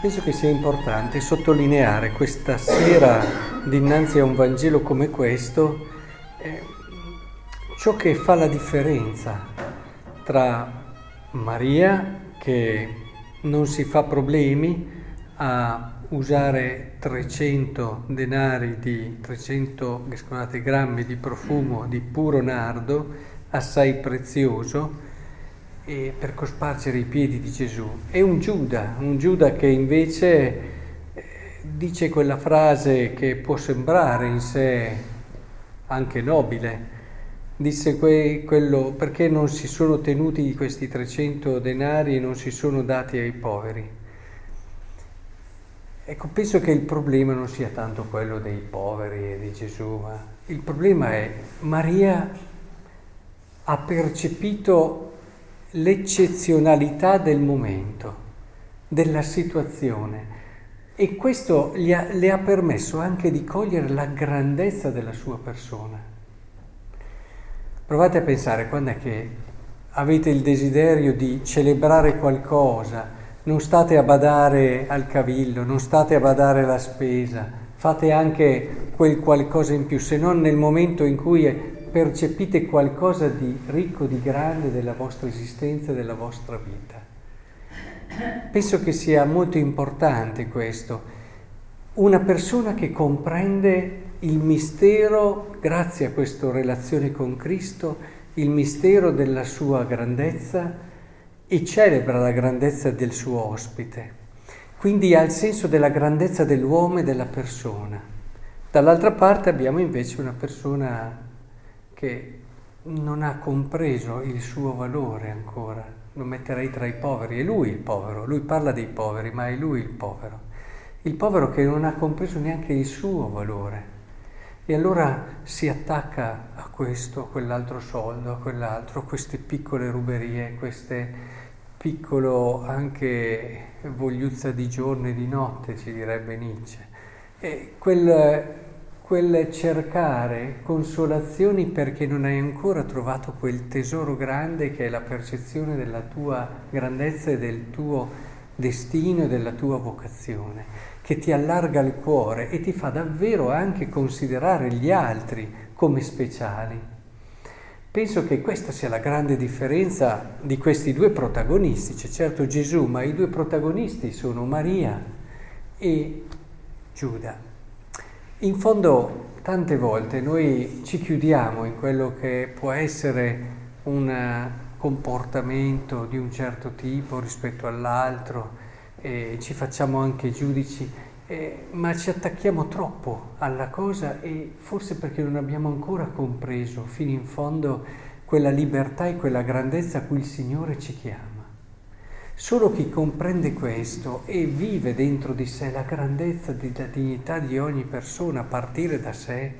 penso che sia importante sottolineare questa sera dinanzi a un Vangelo come questo eh, ciò che fa la differenza tra Maria che non si fa problemi a usare 300 denari di 300 scusate, grammi di profumo di puro nardo assai prezioso e per cospargere i piedi di Gesù. È un Giuda, un Giuda che invece eh, dice quella frase che può sembrare in sé anche nobile. Disse que- quello perché non si sono tenuti questi 300 denari e non si sono dati ai poveri. Ecco, penso che il problema non sia tanto quello dei poveri e di Gesù, ma il problema è Maria ha percepito l'eccezionalità del momento, della situazione e questo ha, le ha permesso anche di cogliere la grandezza della sua persona. Provate a pensare quando è che avete il desiderio di celebrare qualcosa, non state a badare al cavillo, non state a badare alla spesa, fate anche quel qualcosa in più, se non nel momento in cui percepite qualcosa di ricco, di grande della vostra esistenza, della vostra vita. Penso che sia molto importante questo. Una persona che comprende il mistero, grazie a questa relazione con Cristo, il mistero della sua grandezza e celebra la grandezza del suo ospite. Quindi ha il senso della grandezza dell'uomo e della persona. Dall'altra parte abbiamo invece una persona che non ha compreso il suo valore ancora. Lo metterei tra i poveri, è lui il povero, lui parla dei poveri, ma è lui il povero. Il povero che non ha compreso neanche il suo valore. E allora si attacca a questo, a quell'altro soldo, a quell'altro, a queste piccole ruberie, queste piccolo anche vogliuzza di giorno e di notte, ci direbbe Nietzsche. E quel quel cercare consolazioni perché non hai ancora trovato quel tesoro grande che è la percezione della tua grandezza e del tuo destino e della tua vocazione, che ti allarga il cuore e ti fa davvero anche considerare gli altri come speciali. Penso che questa sia la grande differenza di questi due protagonisti, c'è certo Gesù, ma i due protagonisti sono Maria e Giuda. In fondo, tante volte noi ci chiudiamo in quello che può essere un comportamento di un certo tipo rispetto all'altro, e ci facciamo anche giudici, eh, ma ci attacchiamo troppo alla cosa e forse perché non abbiamo ancora compreso fino in fondo quella libertà e quella grandezza a cui il Signore ci chiama. Solo chi comprende questo e vive dentro di sé la grandezza della dignità di ogni persona a partire da sé,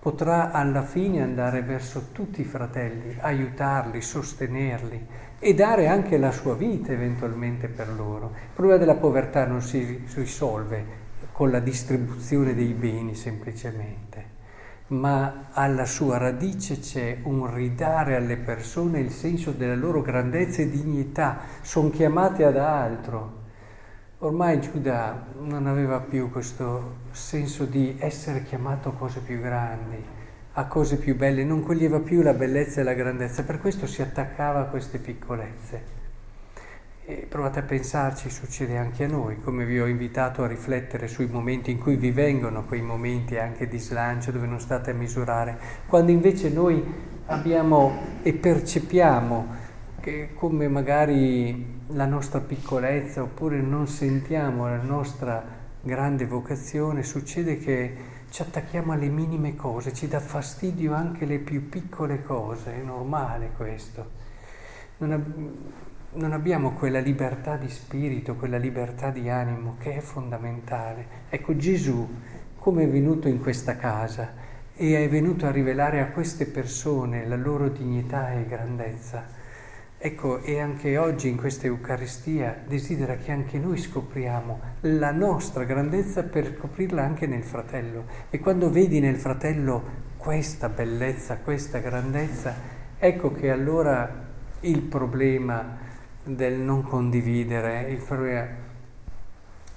potrà alla fine andare verso tutti i fratelli, aiutarli, sostenerli e dare anche la sua vita eventualmente per loro. Il problema della povertà non si risolve con la distribuzione dei beni semplicemente ma alla sua radice c'è un ridare alle persone il senso della loro grandezza e dignità, sono chiamate ad altro. Ormai Giuda non aveva più questo senso di essere chiamato a cose più grandi, a cose più belle, non coglieva più la bellezza e la grandezza, per questo si attaccava a queste piccolezze. E provate a pensarci, succede anche a noi, come vi ho invitato a riflettere sui momenti in cui vi vengono quei momenti anche di slancio dove non state a misurare, quando invece noi abbiamo e percepiamo che come magari la nostra piccolezza oppure non sentiamo la nostra grande vocazione, succede che ci attacchiamo alle minime cose, ci dà fastidio anche le più piccole cose, è normale questo. Non non abbiamo quella libertà di spirito, quella libertà di animo che è fondamentale. Ecco Gesù come è venuto in questa casa e è venuto a rivelare a queste persone la loro dignità e grandezza. Ecco, e anche oggi in questa Eucaristia desidera che anche noi scopriamo la nostra grandezza per scoprirla anche nel fratello. E quando vedi nel fratello questa bellezza, questa grandezza, ecco che allora il problema del non condividere, il problema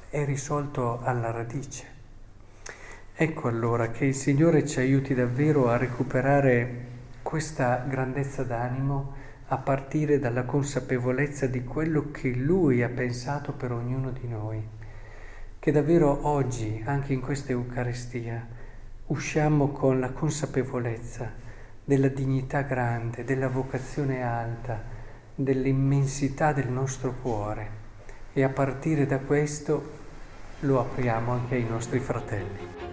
è risolto alla radice. Ecco allora che il Signore ci aiuti davvero a recuperare questa grandezza d'animo a partire dalla consapevolezza di quello che Lui ha pensato per ognuno di noi. Che davvero oggi, anche in questa Eucaristia, usciamo con la consapevolezza della dignità grande, della vocazione alta, dell'immensità del nostro cuore e a partire da questo lo apriamo anche ai nostri fratelli.